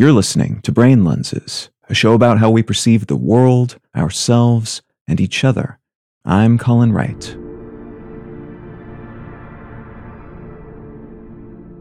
You're listening to Brain Lenses, a show about how we perceive the world, ourselves, and each other. I'm Colin Wright.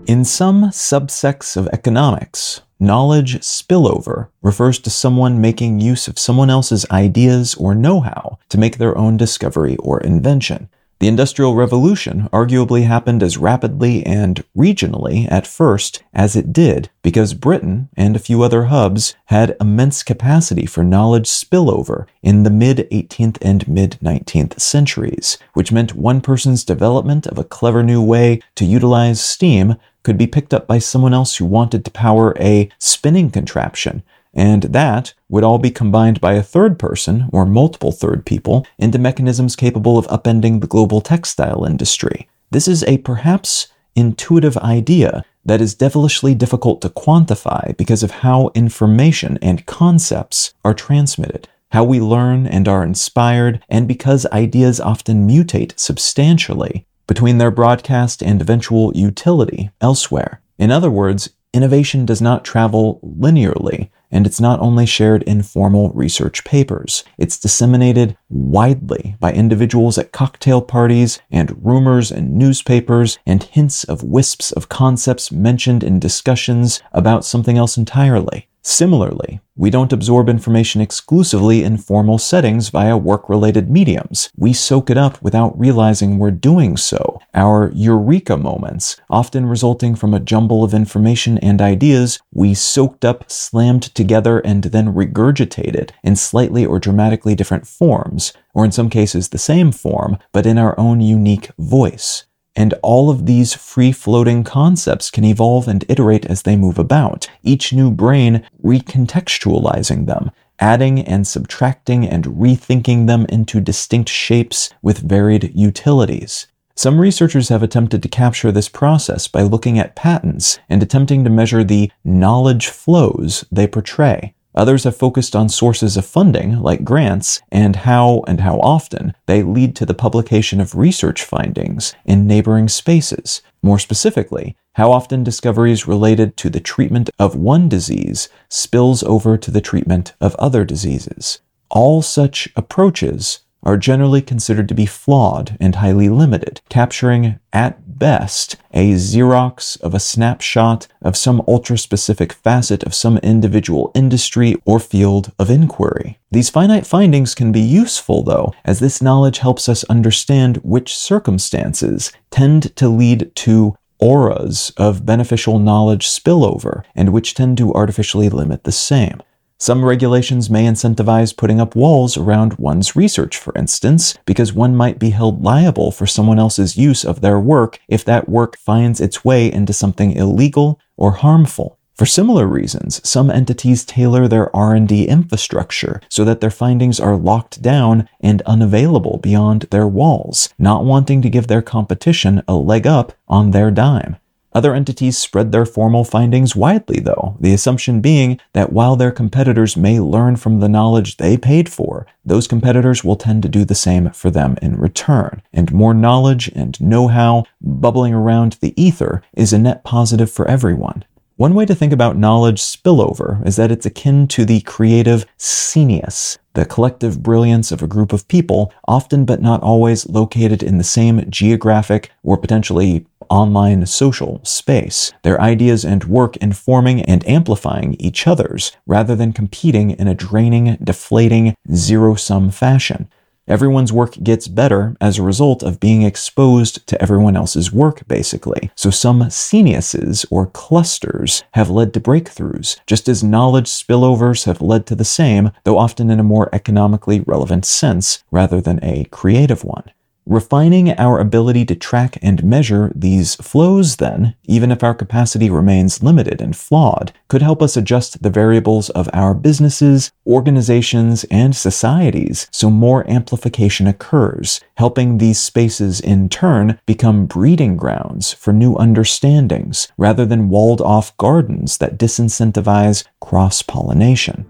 In some subsects of economics, knowledge spillover refers to someone making use of someone else's ideas or know how to make their own discovery or invention. The Industrial Revolution arguably happened as rapidly and regionally at first as it did because Britain and a few other hubs had immense capacity for knowledge spillover in the mid 18th and mid 19th centuries, which meant one person's development of a clever new way to utilize steam could be picked up by someone else who wanted to power a spinning contraption and that would all be combined by a third person, or multiple third people, into mechanisms capable of upending the global textile industry. This is a perhaps intuitive idea that is devilishly difficult to quantify because of how information and concepts are transmitted, how we learn and are inspired, and because ideas often mutate substantially between their broadcast and eventual utility elsewhere. In other words, innovation does not travel linearly, and it's not only shared in formal research papers. It's disseminated widely by individuals at cocktail parties and rumors in newspapers and hints of wisps of concepts mentioned in discussions about something else entirely. Similarly, we don't absorb information exclusively in formal settings via work related mediums. We soak it up without realizing we're doing so. Our eureka moments, often resulting from a jumble of information and ideas we soaked up, slammed together, and then regurgitated in slightly or dramatically different forms, or in some cases the same form, but in our own unique voice. And all of these free floating concepts can evolve and iterate as they move about, each new brain recontextualizing them, adding and subtracting and rethinking them into distinct shapes with varied utilities. Some researchers have attempted to capture this process by looking at patents and attempting to measure the knowledge flows they portray. Others have focused on sources of funding, like grants, and how and how often they lead to the publication of research findings in neighboring spaces. More specifically, how often discoveries related to the treatment of one disease spills over to the treatment of other diseases. All such approaches are generally considered to be flawed and highly limited, capturing, at best, a Xerox of a snapshot of some ultra specific facet of some individual industry or field of inquiry. These finite findings can be useful, though, as this knowledge helps us understand which circumstances tend to lead to auras of beneficial knowledge spillover and which tend to artificially limit the same. Some regulations may incentivize putting up walls around one's research, for instance, because one might be held liable for someone else's use of their work if that work finds its way into something illegal or harmful. For similar reasons, some entities tailor their R&D infrastructure so that their findings are locked down and unavailable beyond their walls, not wanting to give their competition a leg up on their dime. Other entities spread their formal findings widely, though, the assumption being that while their competitors may learn from the knowledge they paid for, those competitors will tend to do the same for them in return. And more knowledge and know how bubbling around the ether is a net positive for everyone. One way to think about knowledge spillover is that it's akin to the creative scenius, the collective brilliance of a group of people, often but not always located in the same geographic or potentially online social space, their ideas and work informing and amplifying each other's, rather than competing in a draining, deflating, zero sum fashion. Everyone's work gets better as a result of being exposed to everyone else's work, basically. So some sceniuses or clusters have led to breakthroughs, just as knowledge spillovers have led to the same, though often in a more economically relevant sense rather than a creative one. Refining our ability to track and measure these flows, then, even if our capacity remains limited and flawed, could help us adjust the variables of our businesses, organizations, and societies so more amplification occurs, helping these spaces in turn become breeding grounds for new understandings rather than walled off gardens that disincentivize cross pollination.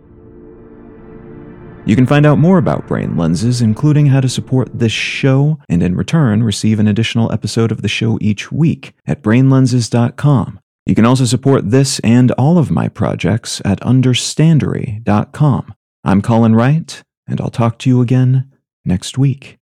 You can find out more about Brain Lenses, including how to support this show, and in return receive an additional episode of the show each week at brainlenses.com. You can also support this and all of my projects at understandary.com. I'm Colin Wright, and I'll talk to you again next week.